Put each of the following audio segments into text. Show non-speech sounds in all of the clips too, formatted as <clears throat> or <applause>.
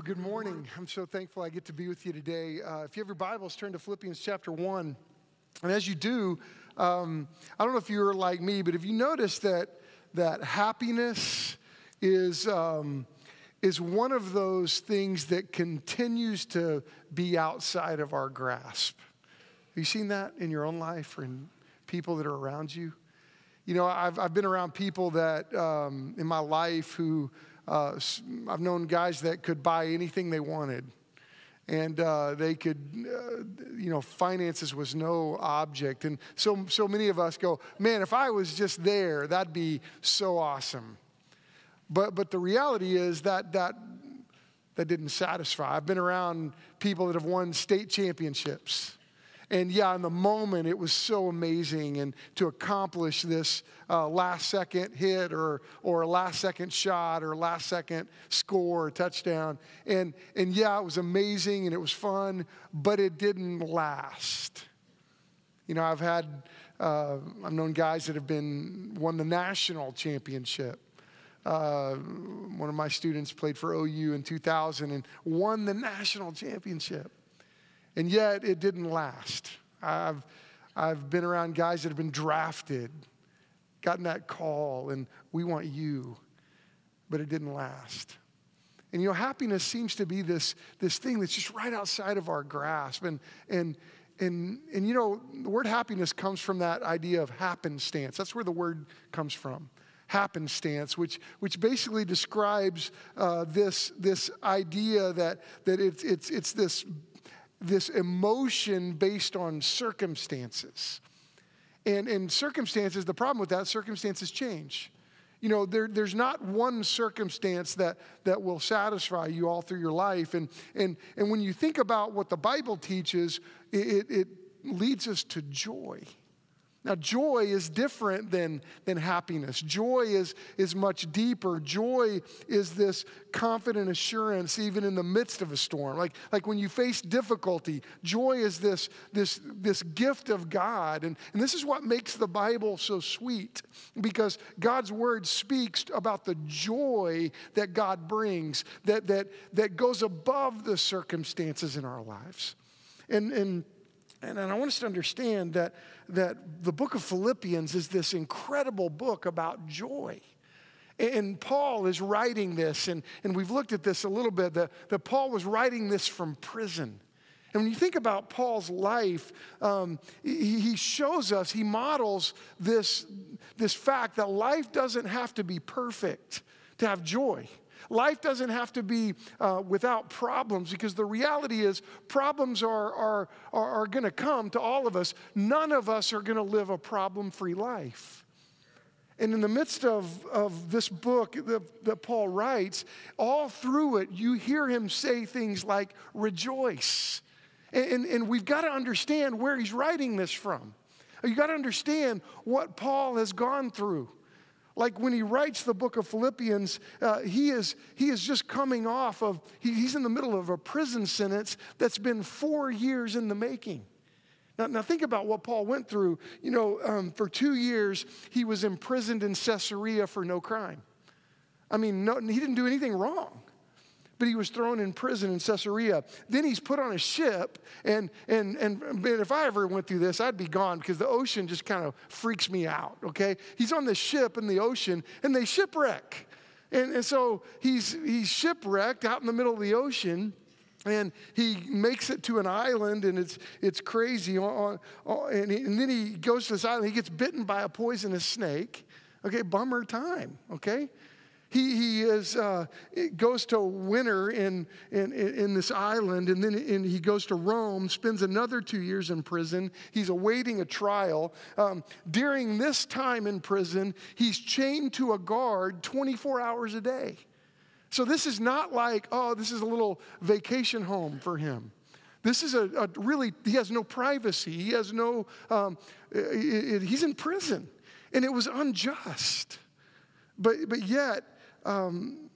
Well, good morning. I'm so thankful I get to be with you today. Uh, if you have your Bibles, turn to Philippians chapter 1. And as you do, um, I don't know if you're like me, but have you noticed that, that happiness is, um, is one of those things that continues to be outside of our grasp? Have you seen that in your own life or in people that are around you? You know, I've, I've been around people that um, in my life who uh, I've known guys that could buy anything they wanted. And uh, they could, uh, you know, finances was no object. And so, so many of us go, man, if I was just there, that'd be so awesome. But, but the reality is that, that that didn't satisfy. I've been around people that have won state championships and yeah, in the moment, it was so amazing. And to accomplish this uh, last second hit or, or last second shot or last second score or touchdown. And, and yeah, it was amazing and it was fun, but it didn't last. You know, I've had, uh, I've known guys that have been, won the national championship. Uh, one of my students played for OU in 2000 and won the national championship. And yet it didn't last. I've, I've been around guys that have been drafted, gotten that call, and we want you, but it didn't last. And you know, happiness seems to be this, this thing that's just right outside of our grasp. And, and, and, and you know, the word happiness comes from that idea of happenstance. That's where the word comes from happenstance, which, which basically describes uh, this, this idea that, that it's, it's, it's this this emotion based on circumstances. And in circumstances, the problem with that, circumstances change. You know, there, there's not one circumstance that, that will satisfy you all through your life. And, and, and when you think about what the Bible teaches, it, it leads us to joy. Now, joy is different than, than happiness. Joy is, is much deeper. Joy is this confident assurance even in the midst of a storm. Like, like when you face difficulty, joy is this, this, this gift of God. And, and this is what makes the Bible so sweet because God's word speaks about the joy that God brings that, that, that goes above the circumstances in our lives. And, and and, and I want us to understand that, that the book of Philippians is this incredible book about joy. And Paul is writing this, and, and we've looked at this a little bit, that, that Paul was writing this from prison. And when you think about Paul's life, um, he, he shows us, he models this, this fact that life doesn't have to be perfect to have joy. Life doesn't have to be uh, without problems because the reality is problems are, are, are, are going to come to all of us. None of us are going to live a problem free life. And in the midst of, of this book that, that Paul writes, all through it, you hear him say things like, rejoice. And, and, we've got to understand where he's writing this from. You've got to understand what Paul has gone through. Like when he writes the book of Philippians, uh, he, is, he is just coming off of, he, he's in the middle of a prison sentence that's been four years in the making. Now, now think about what Paul went through. You know, um, for two years, he was imprisoned in Caesarea for no crime. I mean, no, he didn't do anything wrong but he was thrown in prison in Caesarea. Then he's put on a ship, and, and, and if I ever went through this, I'd be gone because the ocean just kind of freaks me out, okay? He's on this ship in the ocean, and they shipwreck. And, and so he's, he's shipwrecked out in the middle of the ocean and he makes it to an island and it's, it's crazy uh, uh, uh, and, he, and, then he goes to this island he gets bitten by a poisonous snake okay bummer time okay he, he is, uh, goes to winter in, in, in this island, and then in, he goes to Rome, spends another two years in prison. He's awaiting a trial. Um, during this time in prison, he's chained to a guard 24 hours a day. So this is not like, oh, this is a little vacation home for him. This is a, a really, he has no privacy. He has no, um, it, it, he's in prison. And it was unjust. But, but yet, um,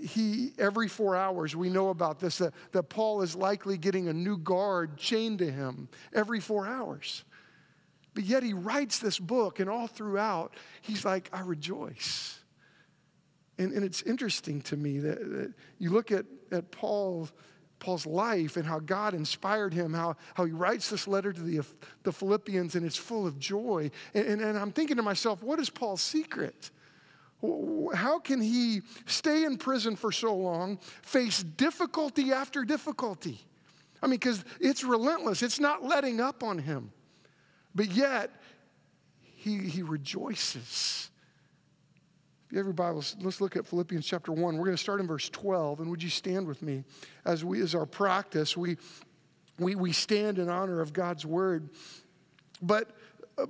he every four hours we know about this that, that paul is likely getting a new guard chained to him every four hours but yet he writes this book and all throughout he's like i rejoice And, and it's interesting to me that, that you look at, at Paul, Paul's life and how God inspired him, how, how he writes this letter to the, the Philippians, and it's full of joy. And, and, and I'm thinking to myself, what is Paul's secret? How can he stay in prison for so long, face difficulty after difficulty? I mean, because it's relentless, it's not letting up on him. But yet, he, he rejoices. If you have your Bibles, let's look at Philippians chapter 1. We're going to start in verse 12. And would you stand with me as we as our practice? We, we, we stand in honor of God's word. But, uh,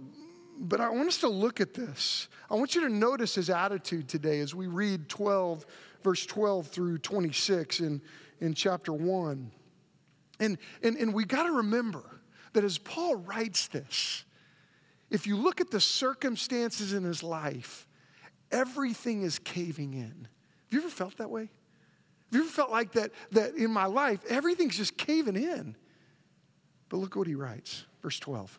but I want us to look at this. I want you to notice his attitude today as we read 12, verse 12 through 26 in, in chapter 1. And, and, and we got to remember that as Paul writes this, if you look at the circumstances in his life, everything is caving in. Have you ever felt that way? Have you ever felt like that, that in my life, everything's just caving in? But look what he writes, verse 12.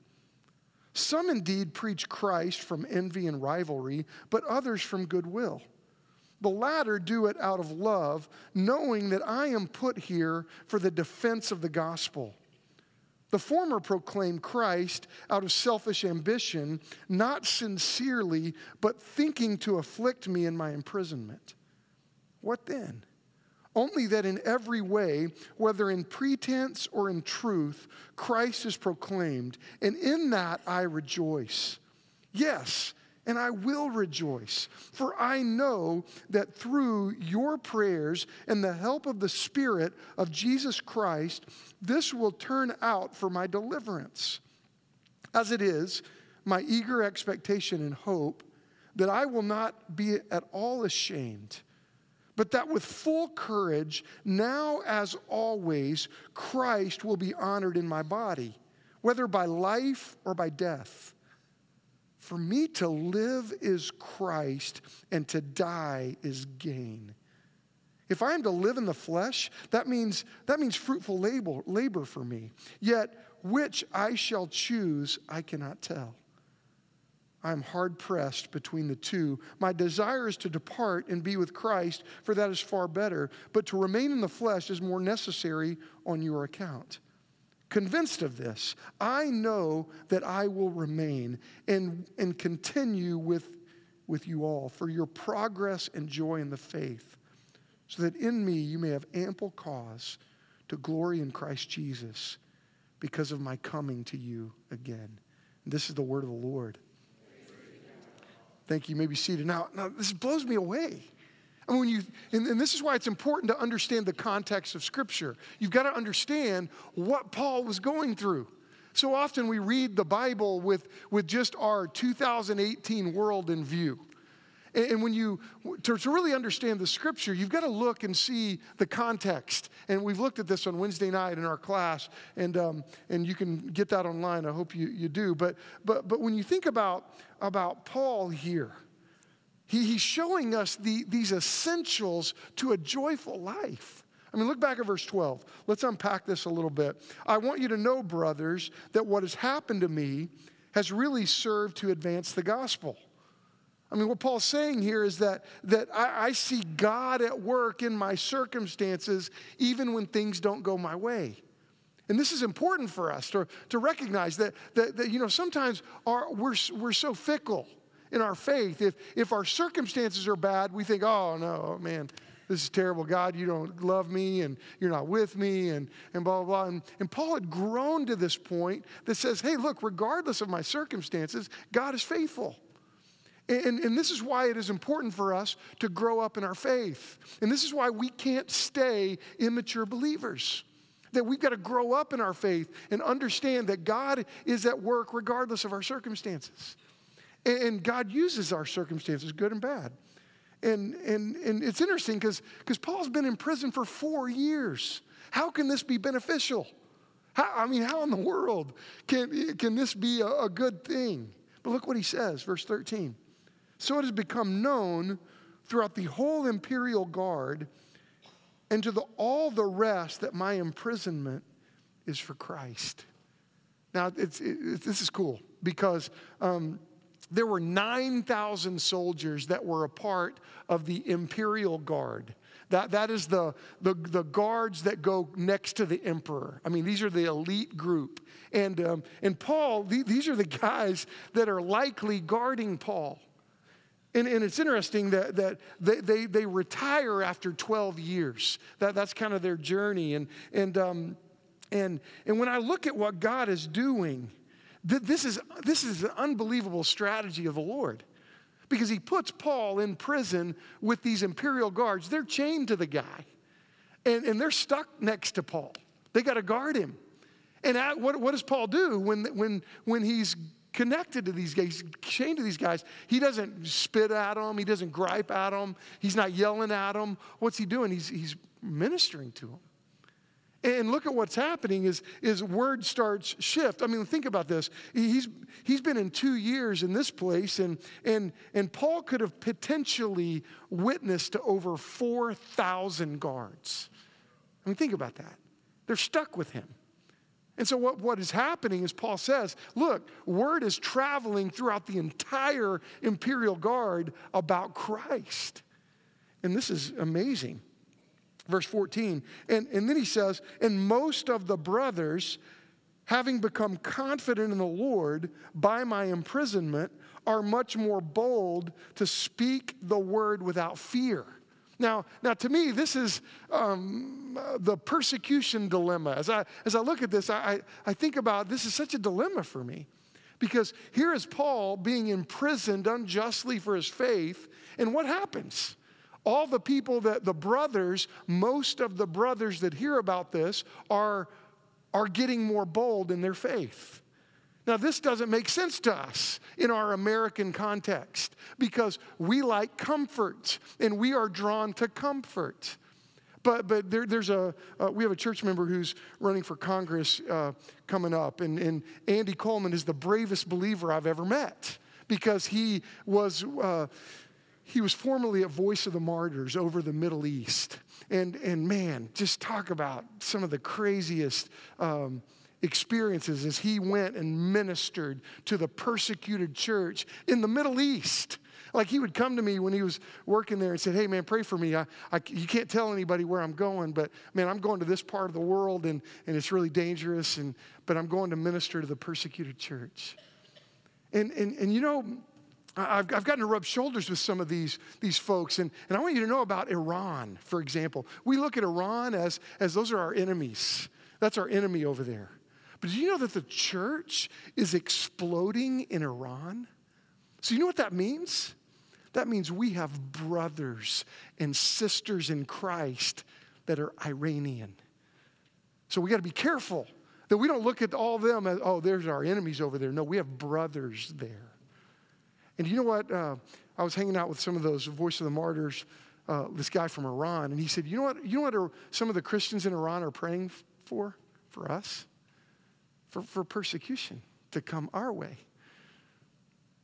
Some indeed preach Christ from envy and rivalry, but others from goodwill. The latter do it out of love, knowing that I am put here for the defense of the gospel. The former proclaim Christ out of selfish ambition, not sincerely, but thinking to afflict me in my imprisonment. What then? Only that in every way, whether in pretense or in truth, Christ is proclaimed, and in that I rejoice. Yes, and I will rejoice, for I know that through your prayers and the help of the Spirit of Jesus Christ, this will turn out for my deliverance. As it is, my eager expectation and hope that I will not be at all ashamed, but that with full courage, now as always, Christ will be honored in my body, whether by life or by death. For me to live is Christ, and to die is gain. If I am to live in the flesh, that means, that means fruitful labor, labor for me. Yet, which I shall choose, I cannot tell. I am hard pressed between the two. My desire is to depart and be with Christ, for that is far better, but to remain in the flesh is more necessary on your account. Convinced of this, I know that I will remain and, and continue with, with you all for your progress and joy in the faith, so that in me you may have ample cause to glory in Christ Jesus because of my coming to you again. And this is the word of the Lord. Thank you. you may be seated. Now, now this blows me away. And, when you, and, and this is why it's important to understand the context of Scripture. You've got to understand what Paul was going through. So often we read the Bible with, with just our 2018 world in view. And when you, to, to, really understand the scripture, you've got to look and see the context. And we've looked at this on Wednesday night in our class, and, um, and you can get that online. I hope you, you do. But, but, but when you think about, about Paul here, he, he's showing us the, these essentials to a joyful life. I mean, look back at verse 12. Let's unpack this a little bit. I want you to know, brothers, that what has happened to me has really served to advance the gospel. I mean, what Paul's saying here is that, that I, I see God at work in my circumstances, even when things don't go my way. And this is important for us to, to recognize that, that, that you know, sometimes our, we're, we're so fickle in our faith. If, if our circumstances are bad, we think, oh, no, oh, man, this is terrible. God, you don't love me and you're not with me and, and blah, blah, blah. And, and Paul had grown to this point that says, hey, look, regardless of my circumstances, God is faithful. And, and, this is why it is important for us to grow up in our faith. And this is why we can't stay immature believers. That we've got to grow up in our faith and understand that God is at work regardless of our circumstances. And God uses our circumstances, good and bad. And, and, and it's interesting because Paul's been in prison for four years. How can this be beneficial? How, I mean, how in the world can, can this be a, a good thing? But look what he says, verse 13. So it has become known throughout the whole imperial guard and to the, all the rest that my imprisonment is for Christ. Now, it's, it, this is cool because um, there were 9,000 soldiers that were a part of the imperial guard. That, that is the, the, the guards that go next to the emperor. I mean, these are the elite group. And, um, and Paul, th- these are the <laughs> guys that are likely guarding Paul. And, and it's interesting that, that they, they, they retire after 12 years. That, that's kind of their journey. And, and, um, and, and when I look at what God is doing, th- this, is, this is an unbelievable strategy of the Lord. Because he puts Paul in prison with these imperial guards. They're chained to the guy, and, and they're stuck next to Paul. They got to guard him. And at, what, what does Paul do when, when, when he's connected to these guys, chained to these guys. He doesn't spit at them, he doesn't gripe at them, he's not yelling at them. What's he doing? He's, he's ministering to them. And look at what's happening is, is word starts shift. I mean, think about this. He's, he's been in two years in this place, and, and, and Paul could have potentially witnessed to over 4,000 guards. I mean, think about that. They're stuck with him. And so, what, what is happening is Paul says, look, word is traveling throughout the entire imperial guard about Christ. And this is amazing. Verse 14. And, and then he says, and most of the brothers, having become confident in the Lord by my imprisonment, are much more bold to speak the word without fear. Now, now to me, this is um, the persecution dilemma. As I, as I look at this, I, I think about this is such a dilemma for me. Because here is Paul being imprisoned unjustly for his faith, and what happens? All the people that the brothers, most of the brothers that hear about this, are, are getting more bold in their faith. Now, this doesn't make sense to us in our American context because we like comfort and we are drawn to comfort. But, but there, there's a, uh, we have a church member who's running for Congress uh, coming up, and, and Andy Coleman is the bravest believer I've ever met because he was, uh, he was formerly a voice of the martyrs over the Middle East. And, and man, just talk about some of the craziest. Um, experiences as he went and ministered to the persecuted church in the Middle East. Like he would come to me when he was working there and said, Hey, man, pray for me. I, I, you can't tell anybody where I'm going, but man, I'm going to this part of the world and, and it's really dangerous, and, but I'm going to minister to the persecuted church. And, and, and you know, I've, I've gotten to rub shoulders with some of these, these folks, and, and I want you to know about Iran, for example. We look at Iran as, as those are our enemies. That's our enemy over there. But do you know that the church is exploding in Iran? So, you know what that means? That means we have brothers and sisters in Christ that are Iranian. So, we got to be careful that we don't look at all of them as, oh, there's our enemies over there. No, we have brothers there. And you know what? Uh, I was hanging out with some of those Voice of the Martyrs, uh, this guy from Iran, and he said, you know what? You know what are, some of the Christians in Iran are praying for? For us? For, for persecution to come our way.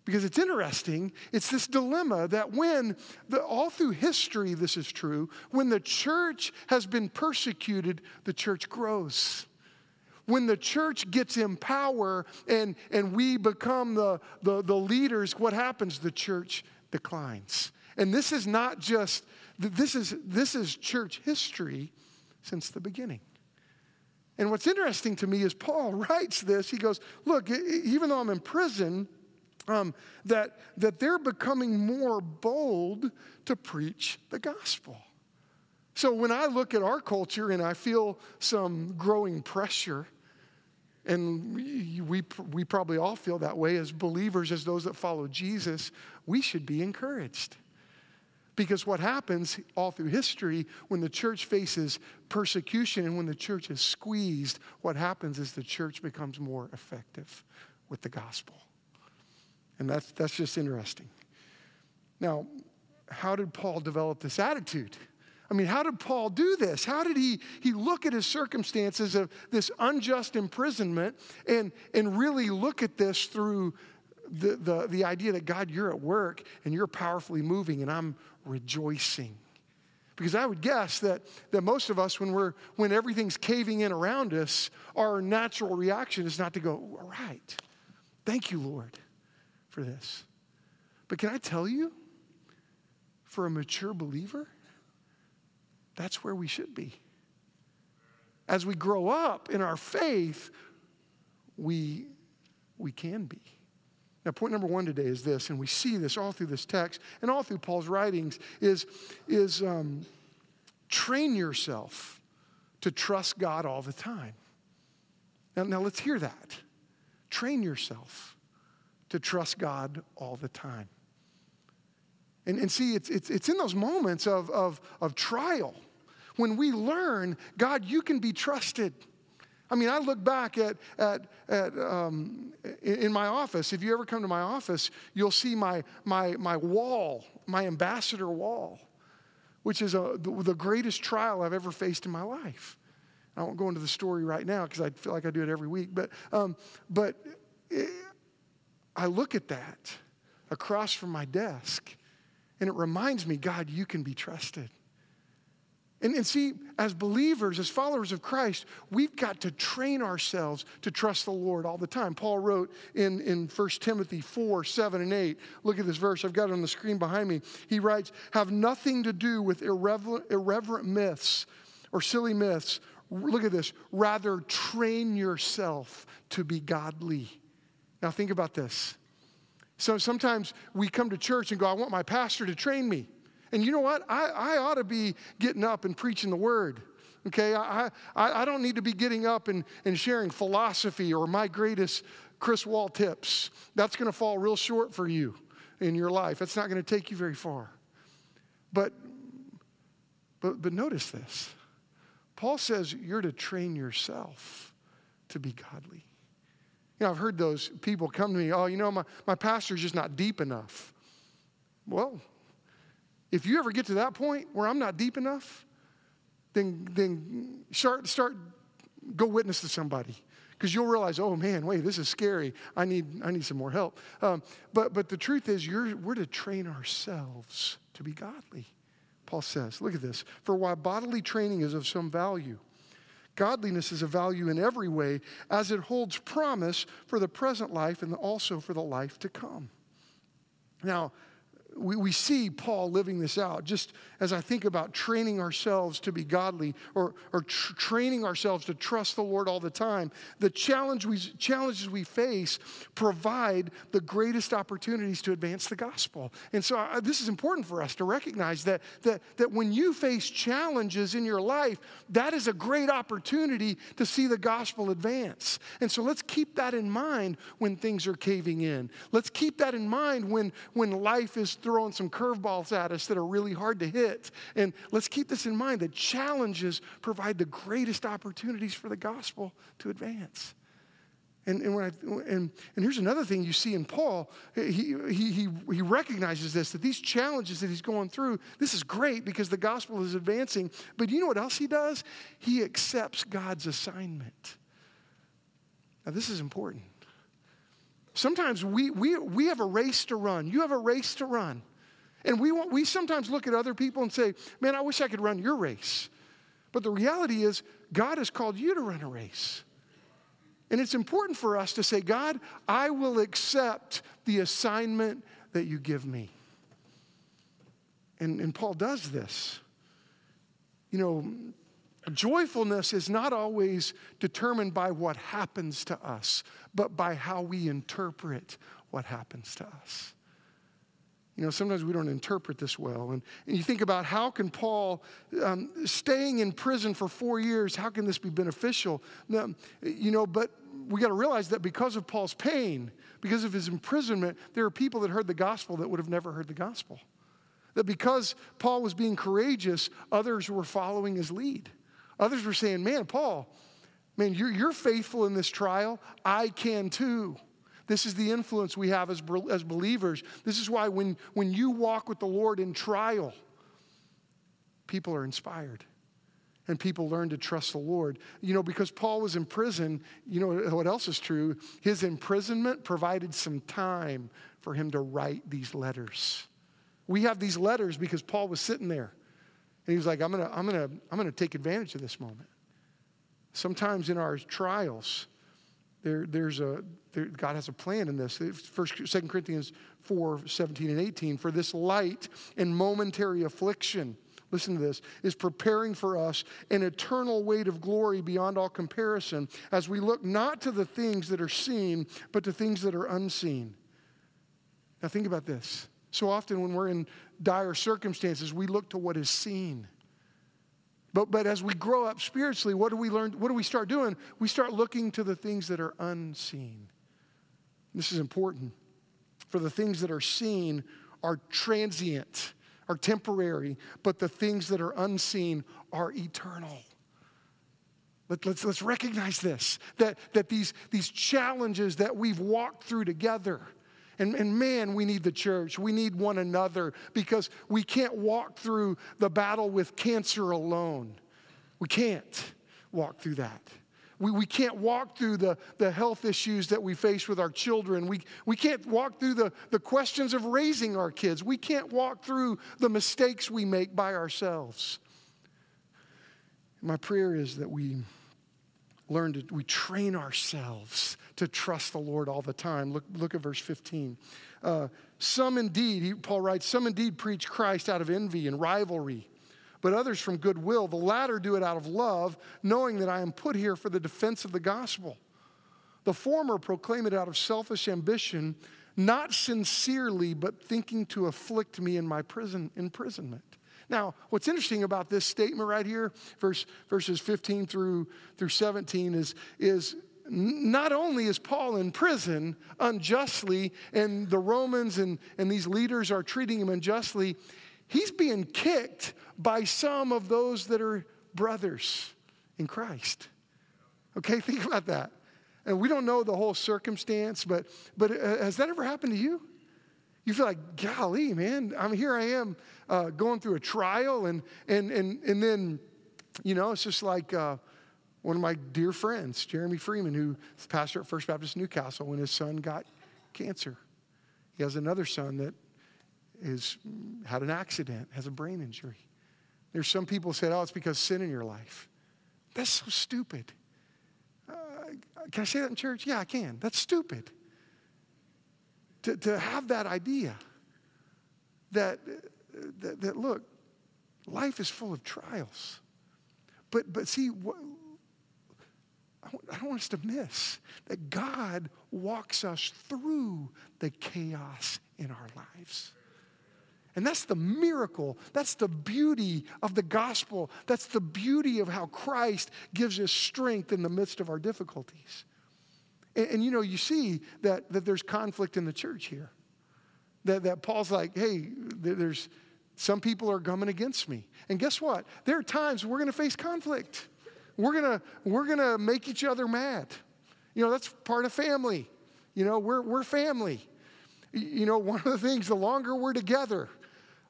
Because it's interesting, it's this dilemma that when, the, all through history, this is true, when the church has been persecuted, the church grows. When the church gets in power and, and we become the, the, the leaders, what happens? The church declines. And this is not just, this is, this is church history since the beginning. And what's interesting to me is Paul <laughs> writes this. He goes, Look, even though I'm in prison, um, that, that they're becoming more bold to preach the gospel. So when I look at our culture and I feel some growing pressure, and we, we, we probably all feel that way as believers, as those that follow Jesus, we should be encouraged. Because what happens all through history when the church faces persecution and when the church is squeezed, what happens is the church becomes more effective with the gospel. And that's, that's just interesting. Now, how did Paul develop this attitude? I mean, how did Paul do this? How did he, he look at his circumstances of this unjust imprisonment and, and really look at this through the, the, the idea that God, you're at work and you're powerfully moving and I'm rejoicing? Because I would guess that, that most of us, when, we're, when everything's caving in around us, our natural reaction is not to go, all right, thank you, Lord, for this. But can I tell you, for a mature believer, that's where we should be. As we grow up in our faith, we, we can be. Now, point number one today is this, and we see this all through this text and all through Paul's writings, is, is um, train yourself to trust God all the time. Now, now, let's hear that. Train yourself to trust God all the time. And, and see, it's, it's, it's in those moments of, of, of trial when we learn, God, you can be trusted. I mean, I look back at, at, at um, in my office. If you ever come to my office, you'll see my, my, my wall, my ambassador wall, which is a, the, greatest trial I've ever faced in my life. I won't go into the story right now because I feel like I do it every week. But, um, but it, I look at that across from my desk, and it reminds me God, you can be trusted. And, and see, as believers, as followers of Christ, we've got to train ourselves to trust the Lord all the time. Paul wrote in, in 1 Timothy 4 7 and 8. Look at this verse, I've got it on the screen behind me. He writes, Have nothing to do with irreverent, irreverent myths or silly myths. Look at this. Rather, train yourself to be godly. Now, think about this. So sometimes we come to church and go, I want my pastor to train me. And you know what? I, I ought to be getting up and preaching the word. Okay? I, I, I don't need to be getting up and, and sharing philosophy or my greatest Chris Wall tips. That's going to fall real short for you in your life. It's not going to take you very far. But, but, but notice this Paul says you're to train yourself to be godly. You know, I've heard those people come to me, oh, you know, my, my pastor's just not deep enough. Well, if you ever get to that point where I'm not deep enough, then, then start, start, go witness to somebody. Because you'll realize, oh man, wait, this is scary. I need, I need some more help. Um, but, but the truth is, we're to train ourselves to be godly. Paul says, look at this. For while bodily training is of some value, godliness is of value in every way, as it holds promise for the present life and also for the life to come. Now, we, we see Paul living this out. Just as I think about training ourselves to be godly or, or tr- training ourselves to trust the Lord all the time, the challenge we, challenges we face provide the greatest opportunities to advance the gospel. And so I, this is important for us to recognize that, that, that when you face challenges in your life, that is a great opportunity to see the gospel advance. And so let's keep that in mind when things are caving in. Let's keep that in mind when, when life is throwing some curveballs at us that are really hard to hit. And let's keep this in mind that challenges provide the greatest opportunities for the gospel to advance. And, and, I, and, and here's another thing you see in Paul. He, he, he, he recognizes this, that these challenges that he's going through, this is great because the gospel is advancing. But you know what else he does? He accepts God's assignment. Now, this is important. Sometimes we, we, we have a race to run. You have a race to run. And we, want, we sometimes look at other people and say, man, I wish I could run your race. But the reality is, God has called you to run a race. And it's important for us to say, God, I will accept the assignment that you give me. And, and Paul does this. You know, Joyfulness is not always determined by what happens to us, but by how we interpret what happens to us. You know, sometimes we don't interpret this well. And, and you think about how can Paul, um, staying in prison for four years, how can this be beneficial? Um, you know, but we got to realize that because of Paul's pain, because of his imprisonment, there are people that heard the gospel that would have never heard the gospel. That because Paul was being courageous, others were following his lead. Others were saying, Man, Paul, man, you're, you're faithful in this trial. I can too. This is the influence we have as, as believers. This is why when, when you walk with the Lord in trial, people are inspired and people learn to trust the Lord. You know, because Paul was in prison, you know what else is true? His imprisonment provided some time for him to write these letters. We have these letters because Paul was sitting there. And he was like, I'm gonna, I'm gonna, I'm gonna take advantage of this moment. Sometimes in our trials, there, there's a, there, God has a plan in this. First, Second Corinthians 4, 17 and 18. For this light and momentary affliction, listen to this, is preparing for us an eternal weight of glory beyond all comparison as we look not to the things that are seen, but to things that are unseen. Now, think about this. So often, when we're in dire circumstances, we look to what is seen. But, but as we grow up spiritually, what do we learn? What do we start doing? We start looking to the things that are unseen. This is important. For the things that are seen are transient, are temporary, but the things that are unseen are eternal. Let, us let's, let's recognize this that, that these, these challenges that we've walked through together, and, and man, we need the church. We need one another because we can't walk through the battle with cancer alone. We can't walk through that. We, we can't walk through the, the health issues that we face with our children. We, we can't walk through the, the questions of raising our kids. We can't walk through the mistakes we make by ourselves. My prayer is that we learn to, we train ourselves to trust the Lord all the time. Look, look at verse 15. Uh, some indeed, he, Paul writes, some indeed preach Christ out of envy and rivalry, but others from goodwill. The latter do it out of love, knowing that I am put here for the defense of the gospel. The former proclaim it out of selfish ambition, not sincerely, but thinking to afflict me in my prison imprisonment. Now, what's interesting about this statement right here, verse, verses 15 through, through 17, is, is not only is Paul in prison unjustly, and the Romans and, and these leaders are treating him unjustly, he's being kicked by some of those that are brothers in Christ. Okay, <laughs> think about that. And we don't know the whole circumstance, but, but uh, has that ever happened to you? You feel like, golly, man, I'm here I am uh, going through a trial, and, and, and, and then, you know, it's just like, uh, one of my dear friends, Jeremy Freeman, who is pastor at First Baptist Newcastle, when his son got cancer. He has another son that is, had an accident, has a brain injury. There's some people said, oh, it's because sin in your life. That's so stupid. Uh, can I say that in church? Yeah, I can. That's stupid. To, to have that idea that, that, that, look, life is full of trials. But, but see, what, I don't want us to miss that God walks us through the chaos in our lives. And that's the miracle. That's the beauty of the gospel. That's the beauty of how Christ gives us strength in the midst of our difficulties. And, and you know, you see that, that there's conflict in the church here. That, that Paul's like, hey, there's some people are coming against me. And guess what? There are times we're going to face conflict. We're gonna, we're gonna make each other mad. You know, that's part of family. You know, we're, we're family. You know, one of the things, the longer we're together,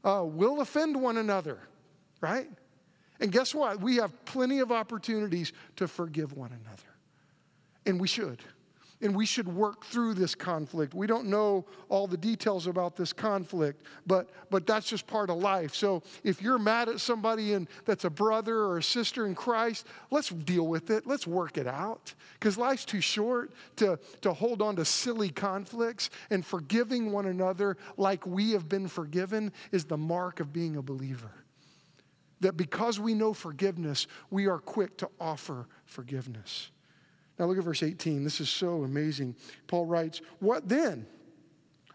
uh, we'll offend one another, right? And guess what? We have plenty of opportunities to forgive one another. And we should and we should work through this conflict. We don't know all the details about this conflict, but, but that's just part of life. So if you're mad at somebody and that's a brother or a sister in Christ, let's deal with it. Let's work it out. Because life's too short to, to hold on to silly conflicts and forgiving one another like we have been forgiven is the mark of being a believer. That because we know forgiveness, we are quick to offer forgiveness. Now look at verse 18. This is so amazing. Paul writes, What then?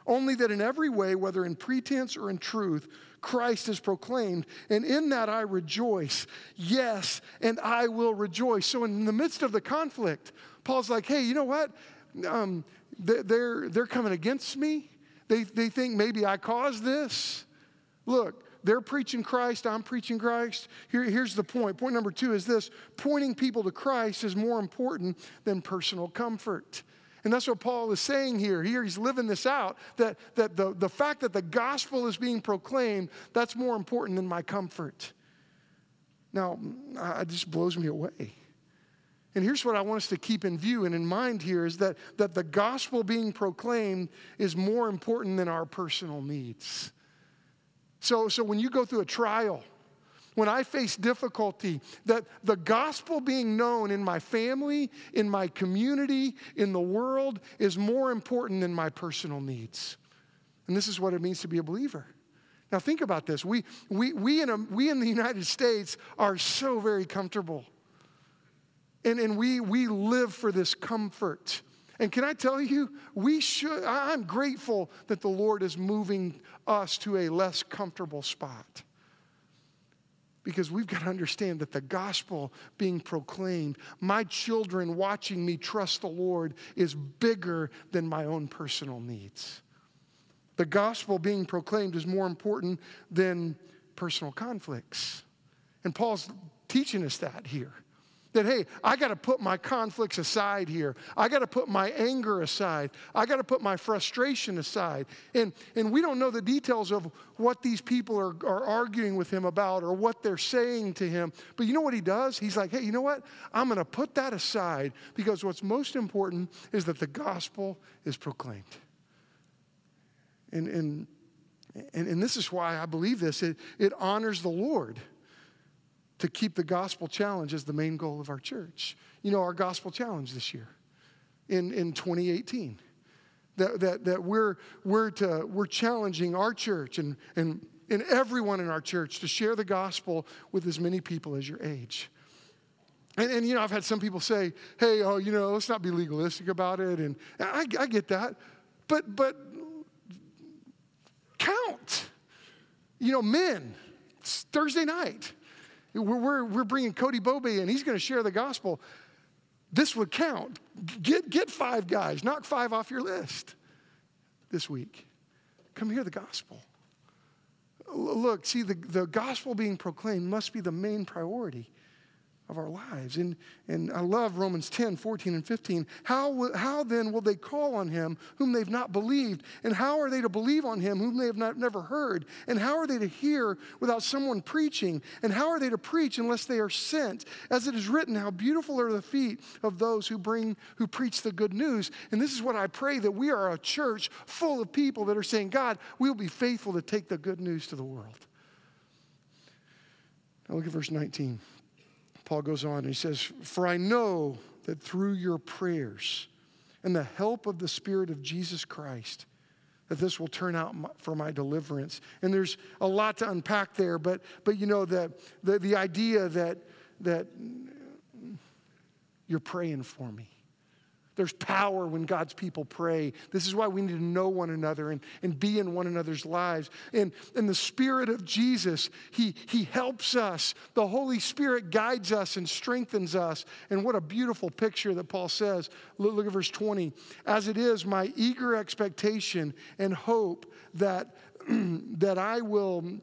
Only that in every way, whether in pretense or in truth, Christ is proclaimed, and in that I rejoice. Yes, and I will rejoice. So, in the midst of the conflict, Paul's like, hey, you know what? Um, they're, they're coming against me. They, they think maybe I caused this. Look, they're preaching Christ, I'm preaching Christ. Here, here's the point. Point number two is this pointing people to Christ is more important than personal comfort. And that's what Paul is saying here. Here he's living this out that, that the, the fact that the gospel is being proclaimed, that's more important than my comfort. Now, it just blows me away. And here's what I want us to keep in view and in mind here is that, that the gospel being proclaimed is more important than our personal needs. So, so when you go through a trial, when I face difficulty, that the gospel being known in my family, in my community, in the world is more important than my personal needs. And this is what it means to be a believer. Now, think about this. We, we, we, in, a, we in the United States are so very comfortable. And, and we, we live for this comfort. And can I tell you, we should, I'm grateful that the Lord is moving us to a less comfortable spot. Because we've got to understand that the gospel being proclaimed, my children watching me trust the Lord, is bigger than my own personal needs. The gospel being proclaimed is more important than personal conflicts. And Paul's teaching us that here. That, hey, I got to put my conflicts aside here. I got to put my anger aside. I got to put my frustration aside. And, and we don't know the details of what these people are, are arguing with him about or what they're saying to him. But you know what he does? He's like, hey, you know what? I'm going to put that aside because what's most important is that the gospel is proclaimed. And, and, and, and this is why I believe this it, it honors the Lord to keep the gospel challenge as the main goal of our church. You know, our gospel challenge this year in, in 2018. That, that, that we're, we're, to, we're challenging our church and, and, and everyone in our church to share the gospel with as many people as your age. And, and, you know, I've had some people say, hey, oh, you know, let's not be legalistic about it. And I, I get that. But, but count. You know, men, it's Thursday night. We're, we're, we're bringing Cody Bobe in. He's going to share the gospel. This would count. Get, get five guys, knock five off your list this week. Come hear the gospel. Look, see, the, the gospel being proclaimed must be the main priority of our lives. And, and I love Romans 10, 14, and 15. How, how then will they call on him whom they've not believed? And how are they to believe on him whom they have not, never heard? And how are they to hear without someone preaching? And how are they to preach unless they are sent? As it is written, how beautiful are the feet of those who bring, who preach the good news. And this is what I pray that we are a church full of people that are saying, God, we'll be faithful to take the good news to the world. Now look at verse 19. Paul goes on and he says, For I know that through your prayers and the help of the Spirit of Jesus Christ, that this will turn out for my deliverance. And there's a lot to unpack there, but, but you know, the, the, the idea that, that you're praying for me. There's power when God's people pray. This is why we need to know one another and, and be in one another's lives. And, and the Spirit of Jesus, he, he helps us. The Holy Spirit guides us and strengthens us. And what a beautiful picture that Paul says. Look, look at verse 20. As it is my eager expectation and hope that, <clears throat> that I will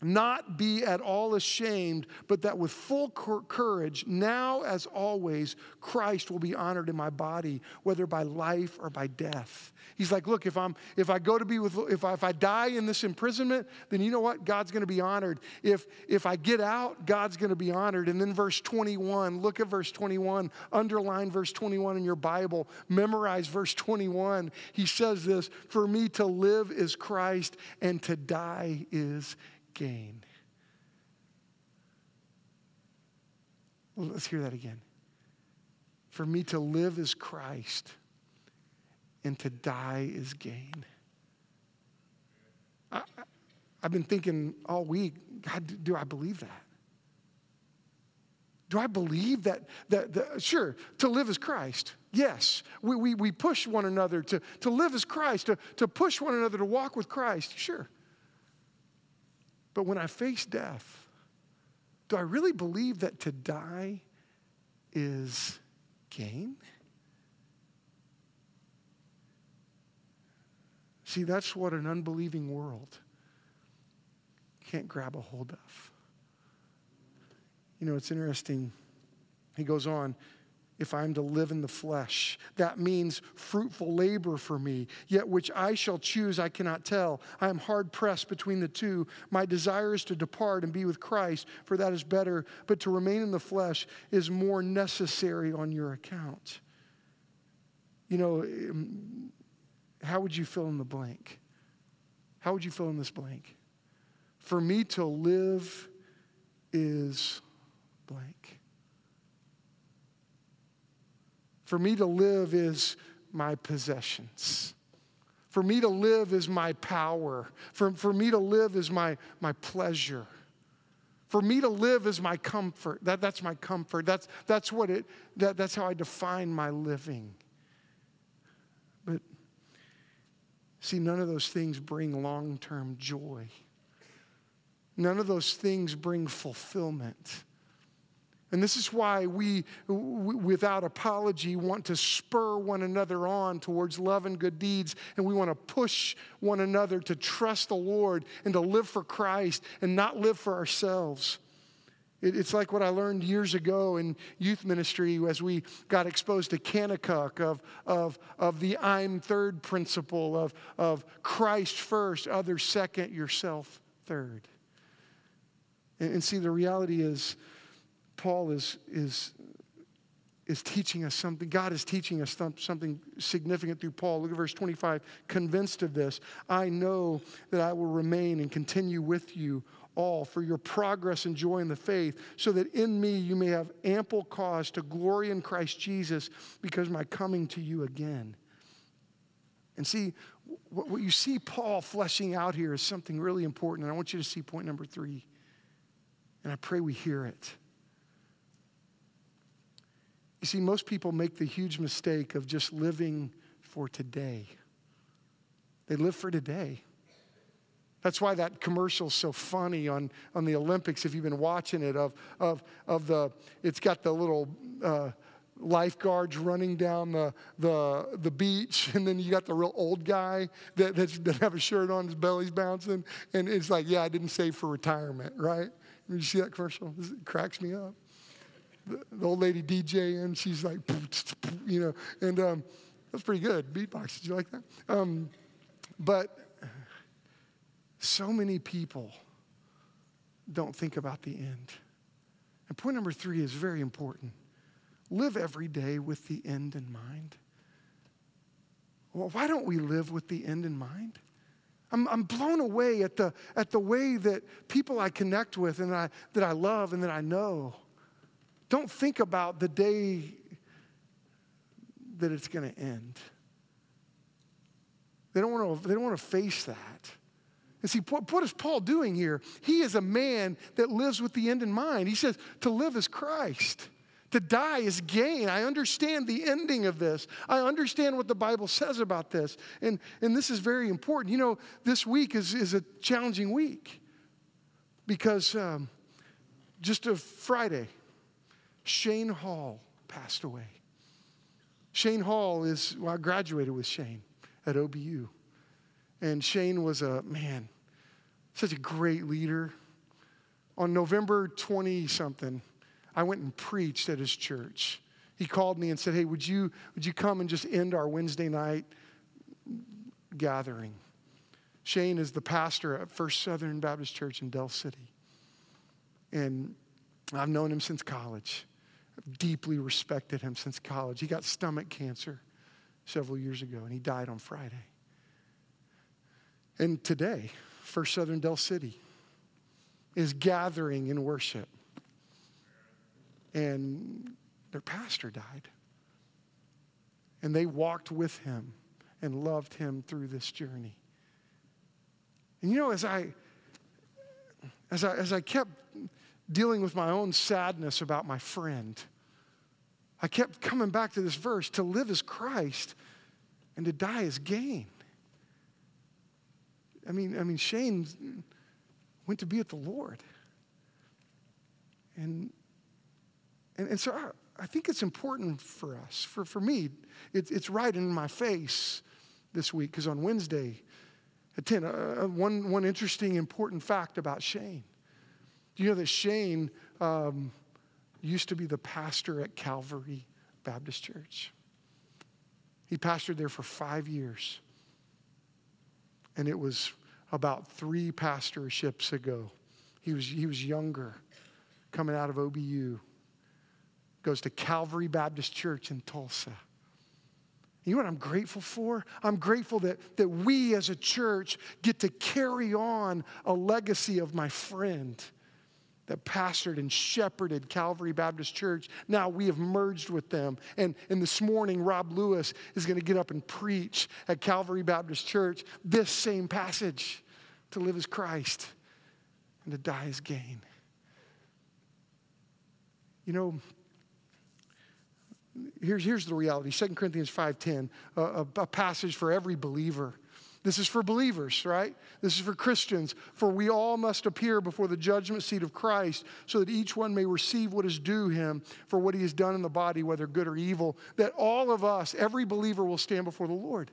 not be at all ashamed, but that with full courage, now as always, Christ will be honored in my body, whether by life or by death. He's like, look, if I'm if I go to be with if I, if I die in this imprisonment, then you know what? God's going to be honored. If if I get out, God's going to be honored. And then verse 21, look at verse 21, underline verse 21 in your Bible, memorize verse 21. He says this, for me to live is Christ and to die is gain. Let's hear that again. For me to live is Christ, and to die is gain. I, have been thinking all week, God, do I believe that? Do I believe that, that, that sure, to live as Christ? Yes. We, we, we push one another to, to live as Christ, to, to push one another to walk with Christ. Sure. But when I face death, do I really believe that to die is gain? See, that's what an unbelieving world can't grab a hold of. You know, it's interesting. He goes on, if I am to live in the flesh. That means fruitful labor for me, yet which I shall choose, I cannot tell. I am hard pressed between the two. My desire is to depart and be with Christ, for that is better, but to remain in the flesh is more necessary on your account. You know, um, how would you fill in the blank? How would you fill in this blank? For me to live is blank. For me to live is my possessions. For me to live is my power. For, for me to live is my, my pleasure. For me to live is my comfort. That, that's my comfort. That's, that's, what it, that, that's how I define my living. But see, none of those things bring long term joy. None of those things bring fulfillment. And this is why we, without apology, want to spur one another on towards love and good deeds. And we want to push one another to trust the Lord and to live for Christ and not live for ourselves. it's like what I learned years ago in youth ministry as we got exposed to Kanakuk of, of, of the I'm third principle of, of Christ first, others second, yourself third. and, and see, the reality is, Paul is, is, is teaching us something. God is teaching us something significant through Paul. Look at verse 25. Convinced of this, I know that I will remain and continue with you all for your progress and joy in the faith, so that in me you may have ample cause to glory in Christ Jesus because my coming to you again. And see, what you see Paul fleshing out here is something really important. And I want you to see point number three. And I pray we hear it. You see, most people make the huge mistake of just living for today. They live for today. That's why that commercial's so funny on, on the Olympics, if you've been watching it, of, of, of the, it's got the little uh, lifeguards running down the, the, the beach, <laughs> and then you got the real old guy that, that have a shirt on, his belly's bouncing, and it's like, yeah, I didn't save for retirement, right? You see that commercial? It cracks me up the, old lady DJ and she's like, <laughs> you know, and um, that's pretty good. Beatbox, did you like that? Um, but so many people don't think about the end. And point number three is very important. Live every day with the end in mind. Well, why don't we live with the end in mind? I'm, I'm blown away at the, at the way that people I connect with and I, that I love and that I know don't think about the day that it's going to end. They don't want to, they don't want to face that. And see, what, is Paul doing here? He is a man that lives with the end in mind. He says, to live is Christ. To die is gain. I understand the ending of this. I understand what the Bible says about this. And, and this is very important. You know, this week is, is a challenging week because um, just a Friday, Shane Hall passed away. Shane Hall is, well, I graduated with Shane at OBU. And Shane was a, man, such a great leader. On November 20 something, I went and preached at his church. He called me and said, Hey, would you, would you come and just end our Wednesday night gathering? Shane is the pastor at First Southern Baptist Church in Del City. And I've known him since college. Deeply respected him since college. He got stomach cancer several years ago, and he died on Friday. And today, First Southern Del City is gathering in worship. And their pastor died. And they walked with him and loved him through this journey. And you know, as I as I as I kept dealing with my own sadness about my friend, I kept coming back to this verse to live as Christ and to die as gain. I mean, I mean, Shane went to be with the Lord. And, and, and so I, I think it's important for us, for, for me, it, it's right in my face this week, because on Wednesday at 10, uh, uh, one, one interesting, important fact about Shane. Do you know that Shane um, used to be the pastor at Calvary Baptist Church. He pastored there for five years. And it was about three pastorships ago. He was, he was younger, coming out of OBU. Goes to Calvary Baptist Church in Tulsa. You know what I'm grateful for? I'm grateful that, that we as a church get to carry on a legacy of my friend that pastored and shepherded Calvary Baptist Church. Now we have merged with them. And, and this morning, Rob Lewis is going to get up and preach at Calvary Baptist Church this same passage to live as Christ and to die as gain. You know, here's, here's the reality 2 Corinthians 5.10, a, a, a passage for every believer. This is for believers, right? This is for Christians. For we all must appear before the judgment seat of Christ so that each one may receive what is due him for what he has done in the body, whether good or evil. That all of us, every believer, will stand before the Lord.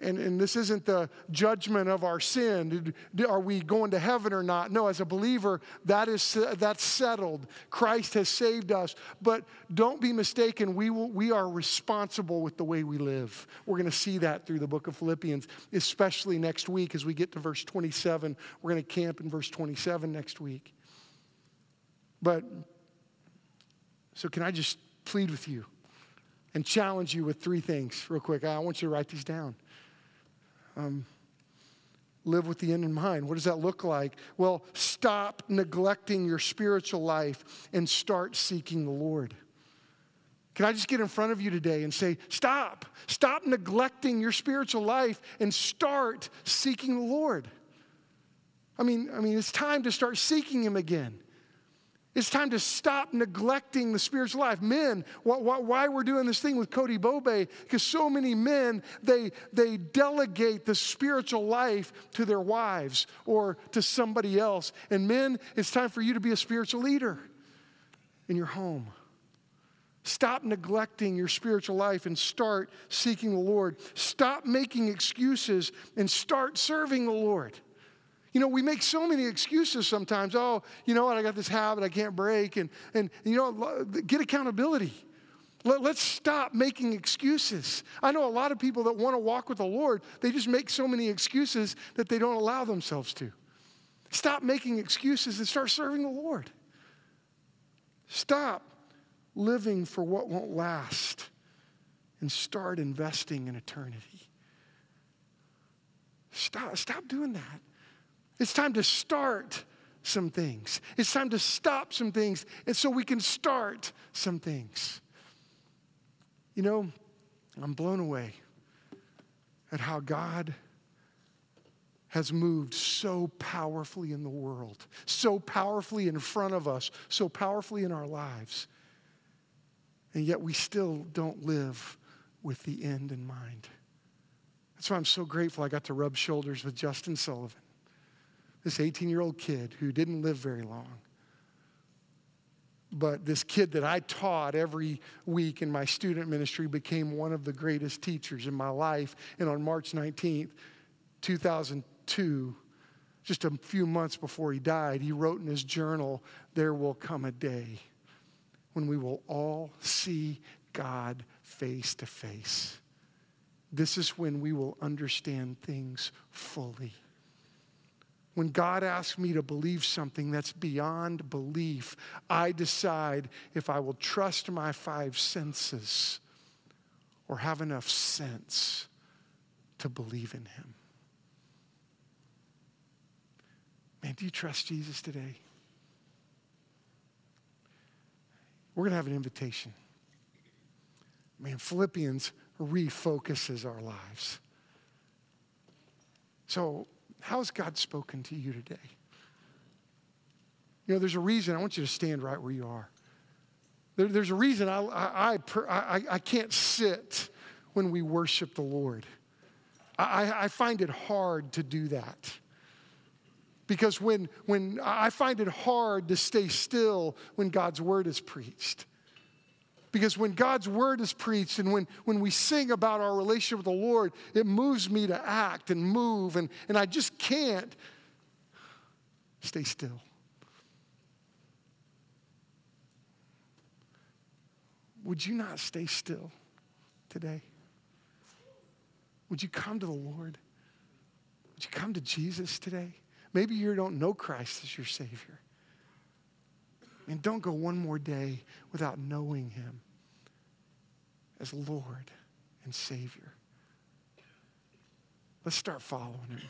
And, and this isn't the judgment of our sin. Are we going to heaven or not? No, as a believer, that is, that's settled. Christ has saved us. But don't be mistaken, we, will, we are responsible with the way we live. We're going to see that through the book of Philippians, especially next week as we get to verse 27. We're going to camp in verse 27 next week. But, so can I just plead with you and challenge you with three things, real quick? I want you to write these down um, live with the end in mind. What does that look like? Well, stop neglecting your spiritual life and start seeking the Lord. Can I just get in front of you today and say, stop, stop neglecting your spiritual life and start seeking the Lord? I mean, I mean, it's time to start seeking Him again. It's time to stop neglecting the spiritual life. Men, why we're doing this thing with Cody Bobe, because so many men, they, they delegate the spiritual life to their wives or to somebody else. And men, it's time for you to be a spiritual leader in your home. Stop neglecting your spiritual life and start seeking the Lord. Stop making excuses and start serving the Lord. You know, we make so many excuses sometimes. Oh, you know what? I got this habit I can't break. And, and you know, get accountability. Let, us stop making excuses. I know a lot of people that want to walk with the Lord, they just make so many excuses that they don't allow themselves to. Stop making excuses and start serving the Lord. Stop living for what won't last and start investing in eternity. Stop, stop doing that. It's time to start some things. It's time to stop some things, and so we can start some things. You know, I'm blown away at how God has moved so powerfully in the world, so powerfully in front of us, so powerfully in our lives. And yet we still don't live with the end in mind. That's why I'm so grateful I got to rub shoulders with Justin Sullivan this 18 year old kid who didn't live very long. But this kid that I taught every week in my student ministry became one of the greatest teachers in my life. And on March 19th, 2002, just a few months before he died, he wrote in his journal, There will come a day when we will all see God face to face. This is when we will understand things fully. When God asks me to believe something that's beyond belief, I decide if I will trust my five senses or have enough sense to believe in Him. Man, do you trust Jesus today? We're going to have an invitation. Man, Philippians refocuses our lives. So How's God spoken to you today? You know, there's a reason I want you to stand right where you are. There, there's a reason I, I, I, I, can't sit when we worship the Lord. I, I find it hard to do that. Because when, when I find it hard to stay still when God's word is preached. Because when God's word is preached and when, when we sing about our relationship with the Lord, it moves me to act and move, and, and I just can't stay still. would you not stay still today? Would you come to the Lord? Would you come to Jesus today? Maybe you don't know Christ as your Savior. And don't go one more day without knowing Him as Lord and Savior. Let's start following Him.